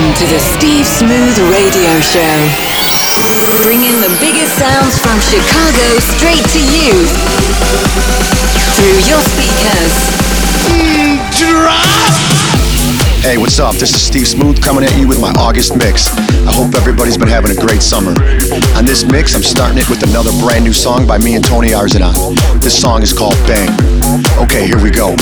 Welcome to the Steve Smooth Radio Show. Bringing the biggest sounds from Chicago straight to you through your speakers. Mm, hey, what's up? This is Steve Smooth coming at you with my August mix. I hope everybody's been having a great summer. On this mix, I'm starting it with another brand new song by me and Tony Arzanon. This song is called Bang. Okay, here we go.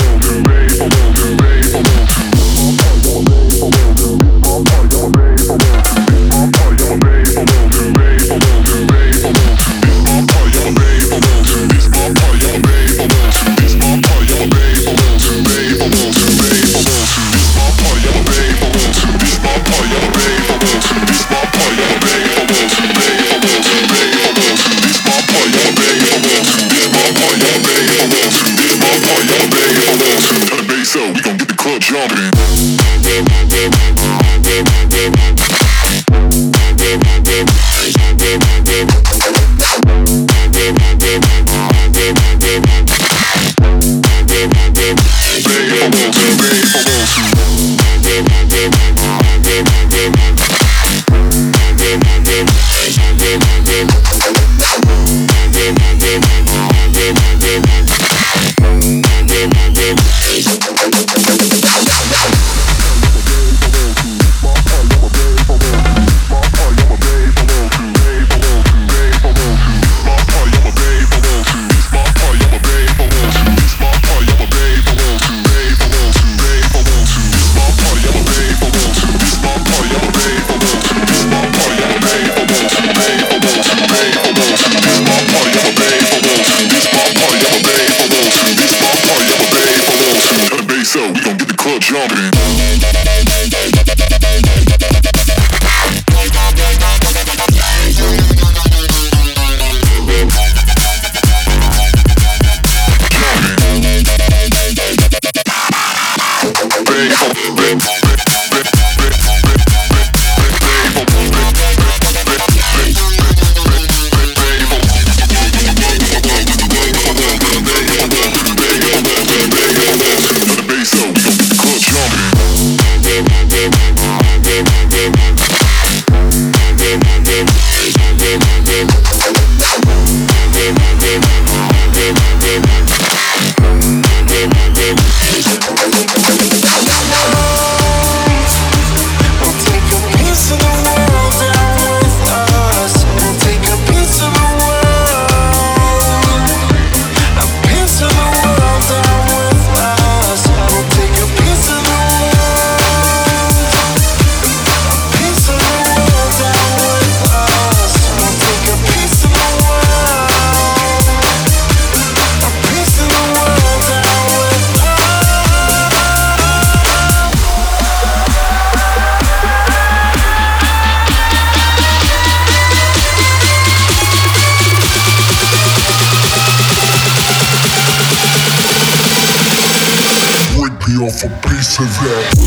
of that.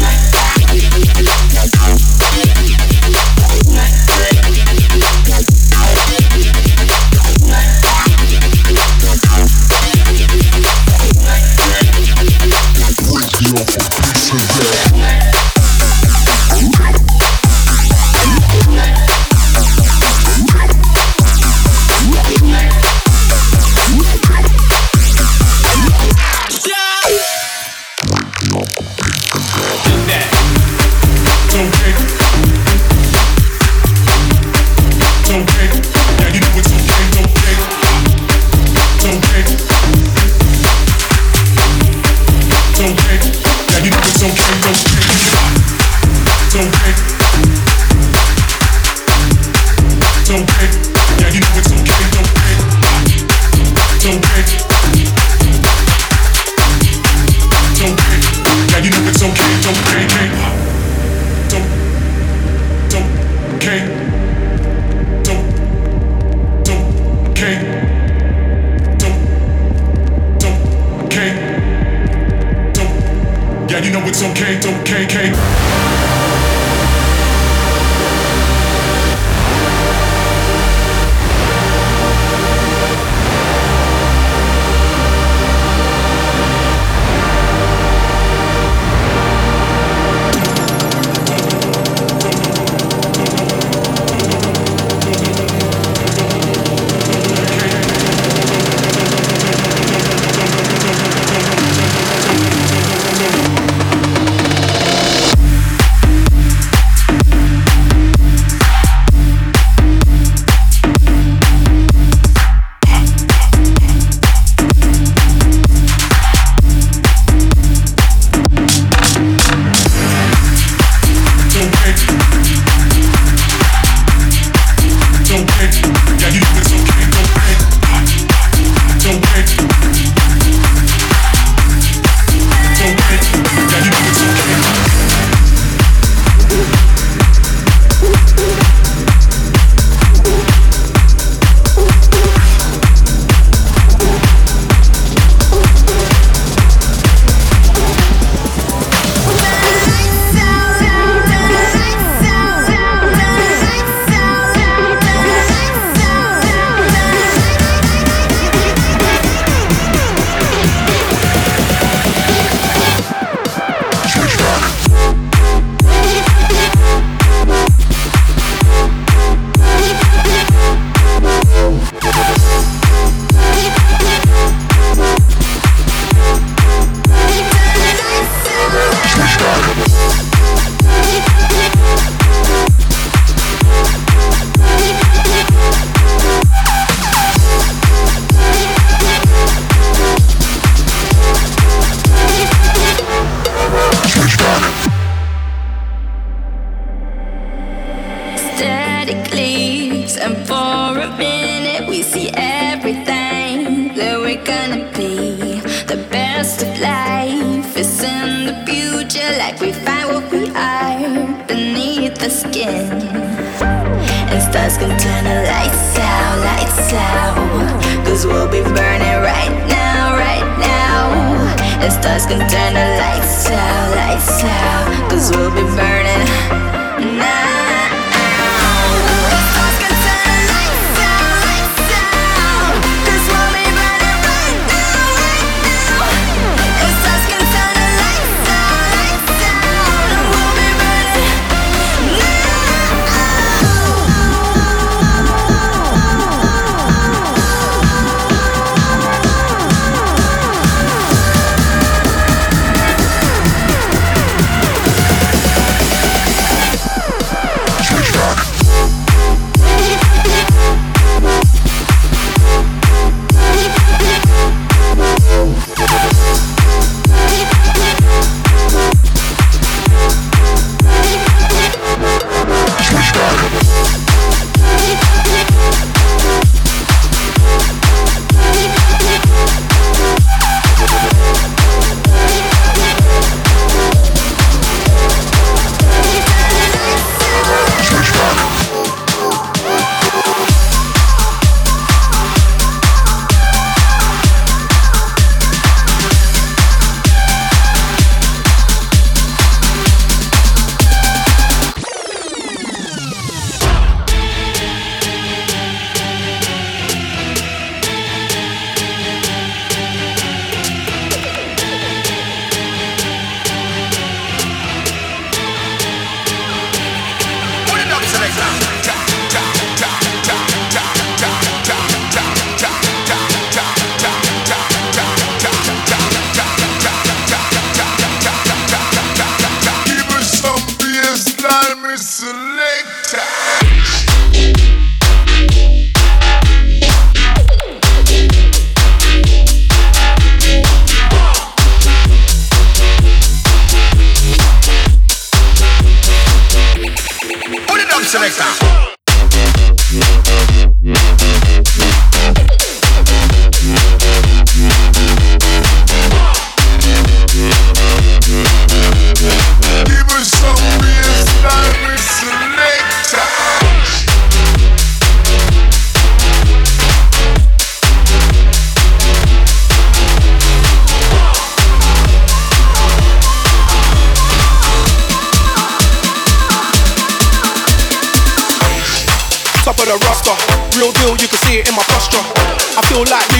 okay, it's okay, okay.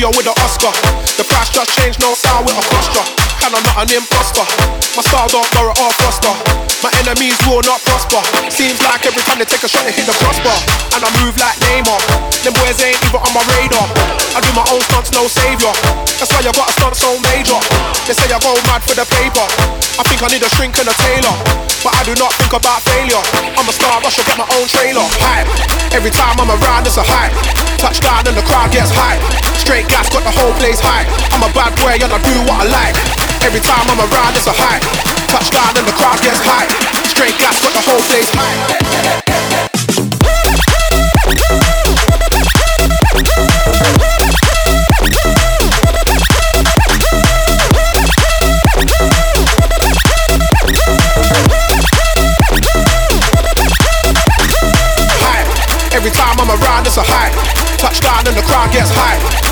Leo with an Oscar. The price just changed, no style with a posture, And I'm not an imposter. My style don't borrow or foster. I move like up. Them boys ain't even on my radar. I do my own stunts, no savior. That's why I got a stunts old major. They say I go mad for the paper. I think I need a shrink and a tailor. But I do not think about failure. I'm a star, I should get my own trailer. Hype. Every time I'm around, it's a hype. Touchdown and the crowd gets hype. Straight gas got the whole place hype. I'm a bad boy and I do what I like. Every time I'm around, it's a hype. Touchdown and the crowd gets hype. Straight gas got the whole place hype. Every time I'm around, it's a high. Touchdown and the crowd gets high.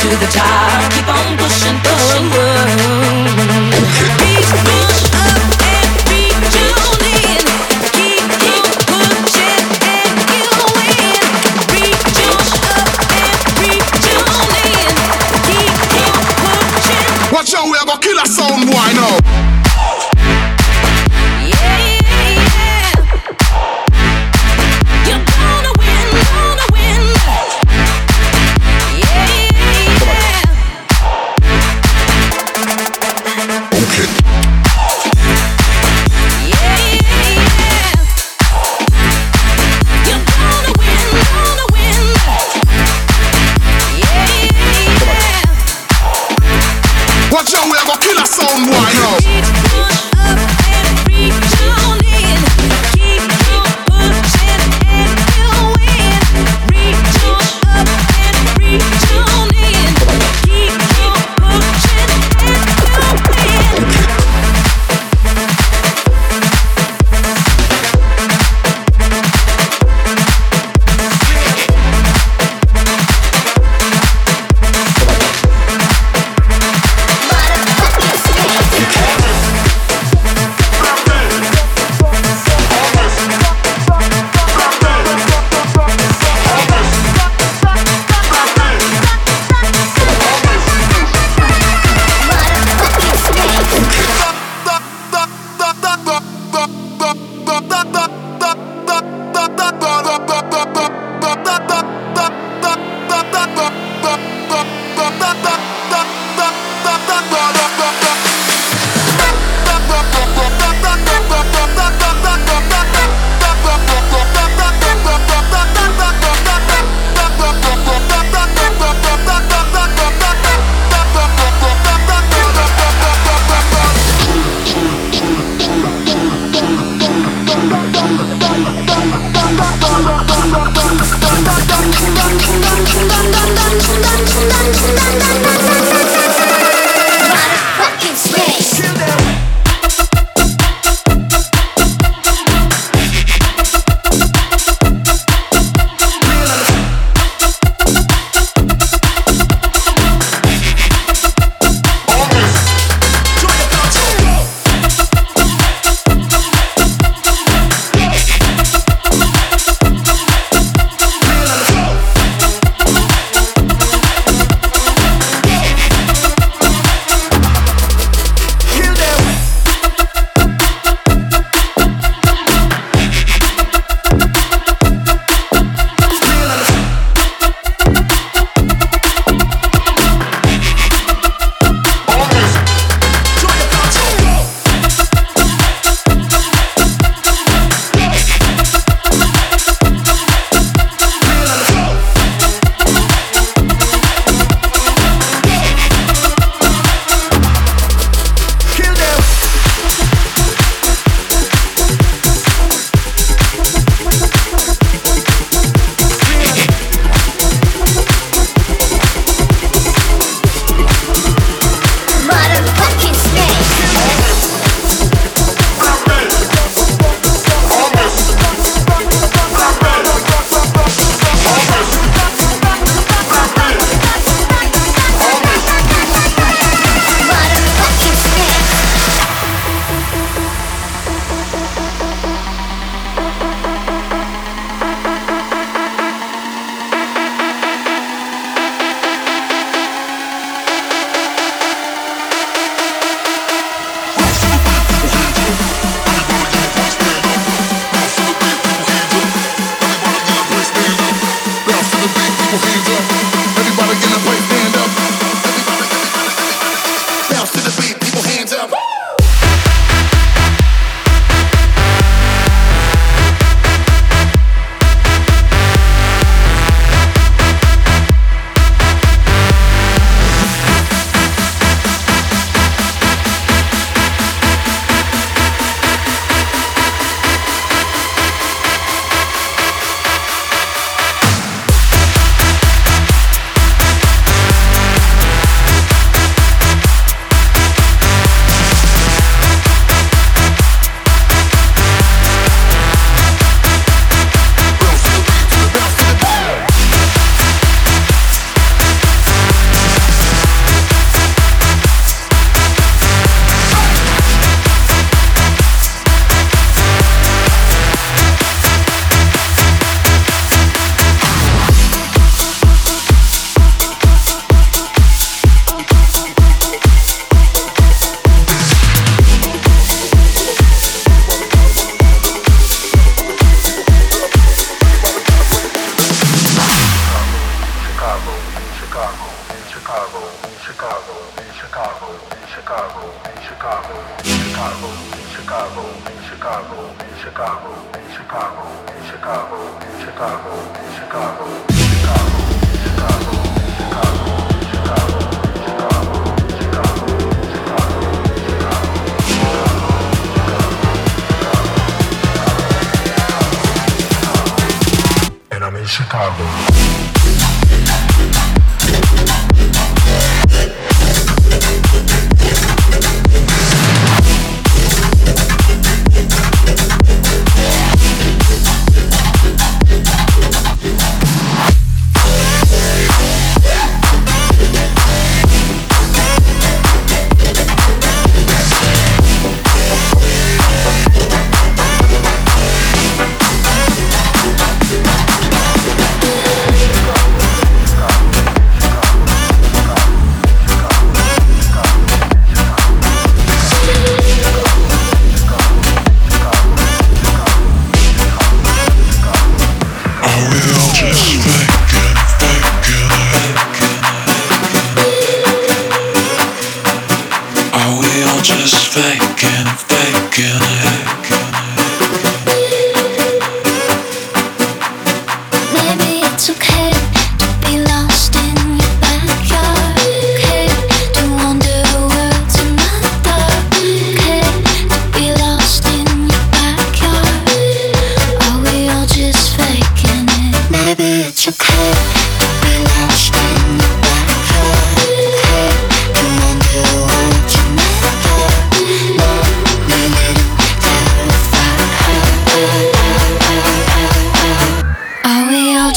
To the top. Keep on pushing,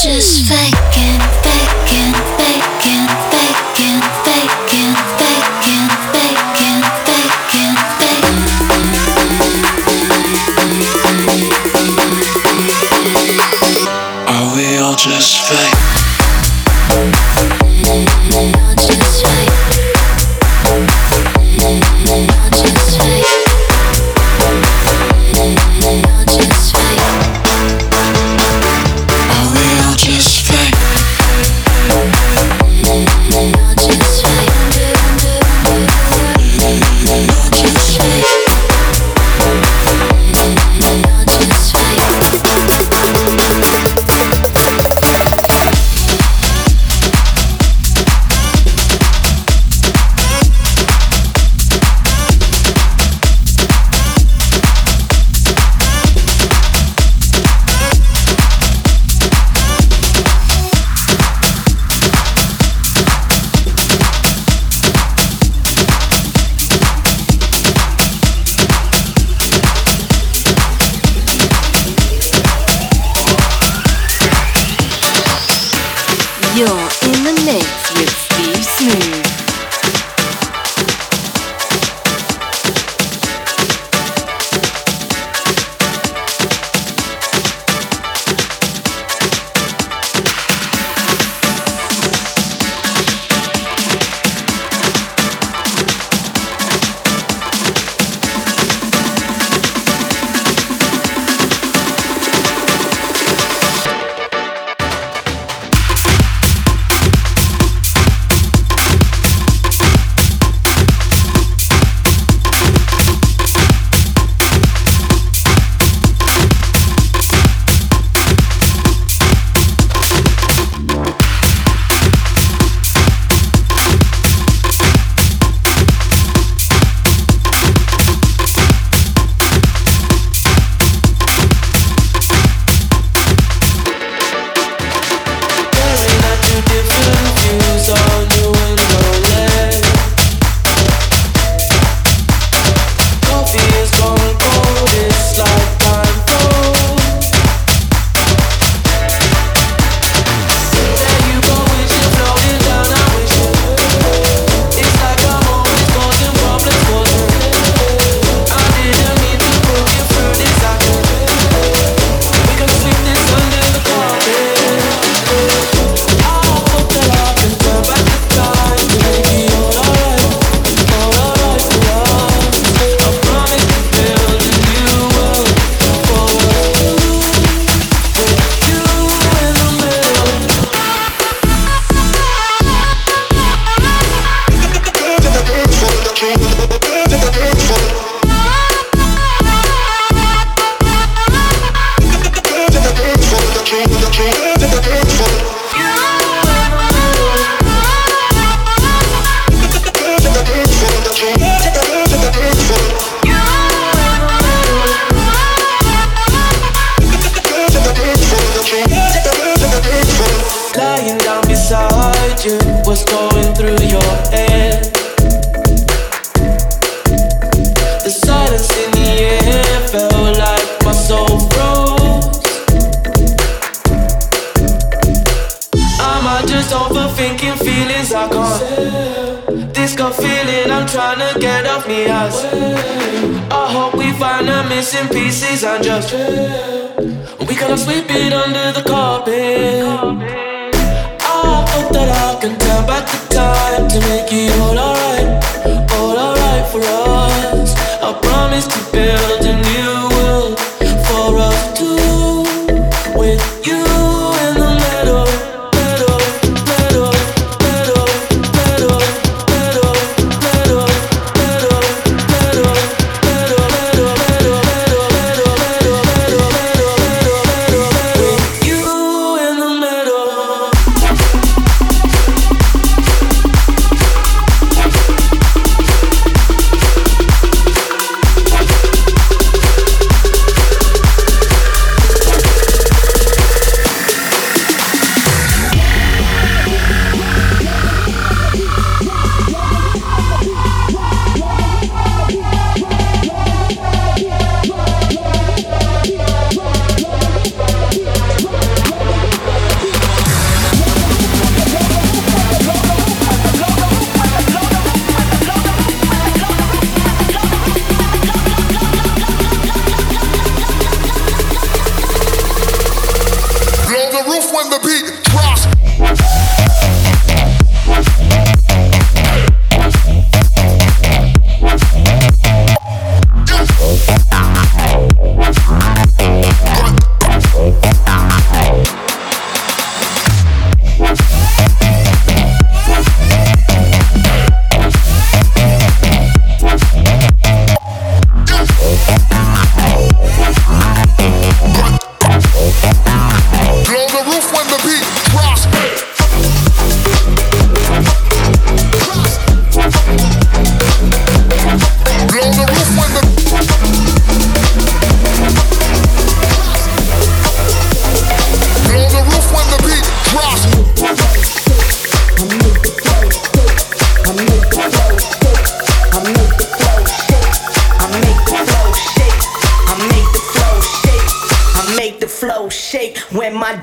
Just.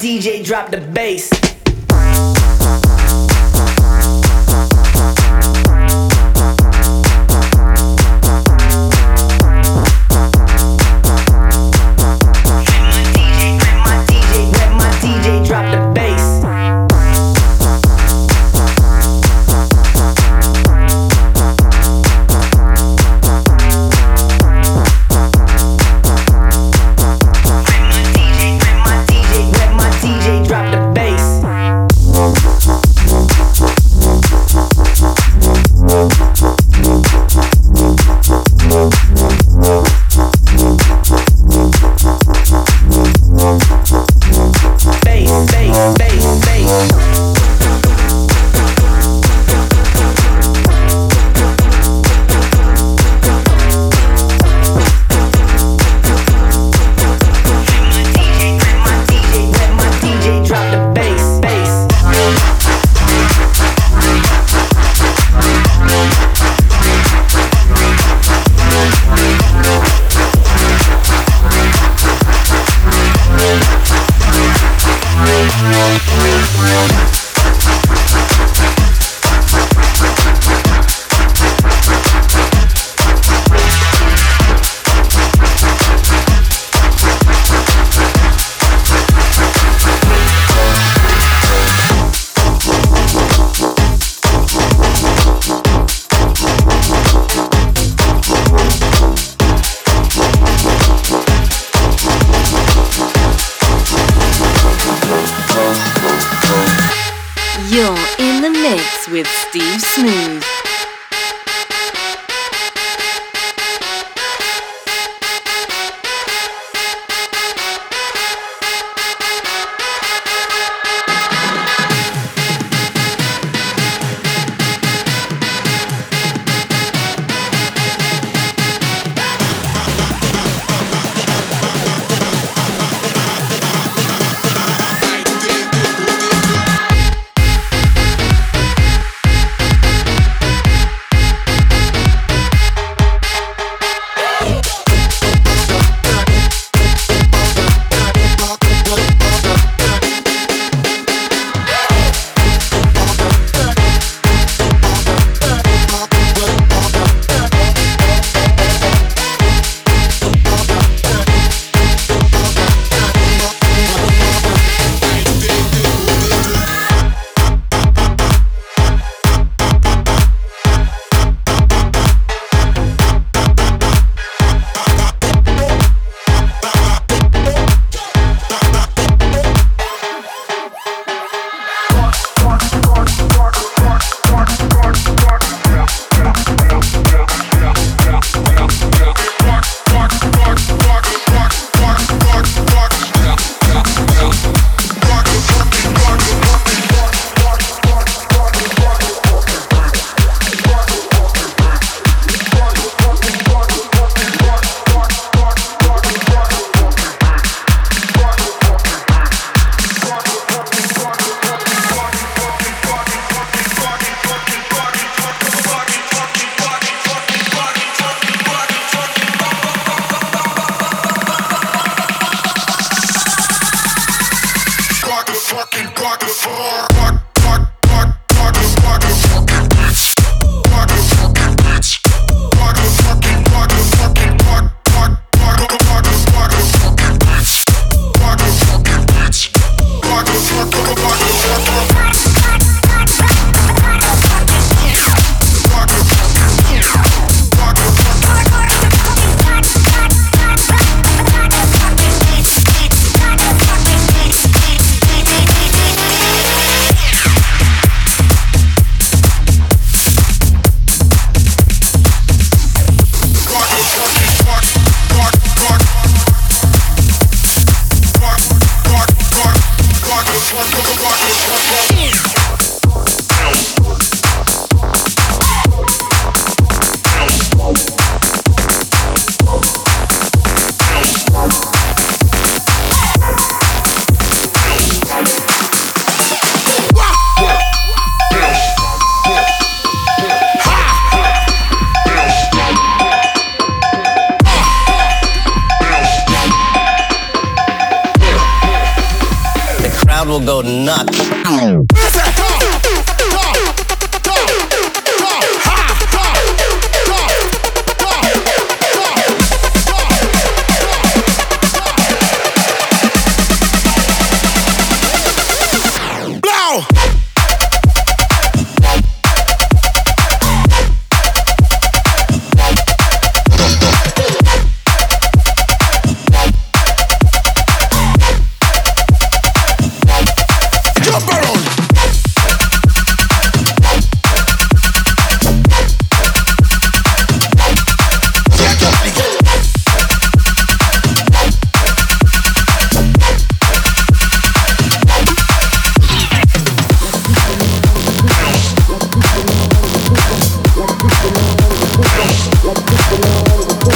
DJ drop the bass.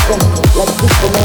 Good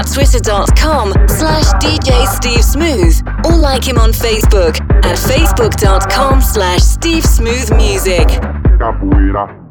at twitter.com slash DJ Steve Smooth or like him on Facebook at facebook.com slash Steve Smooth Music. Capoeira.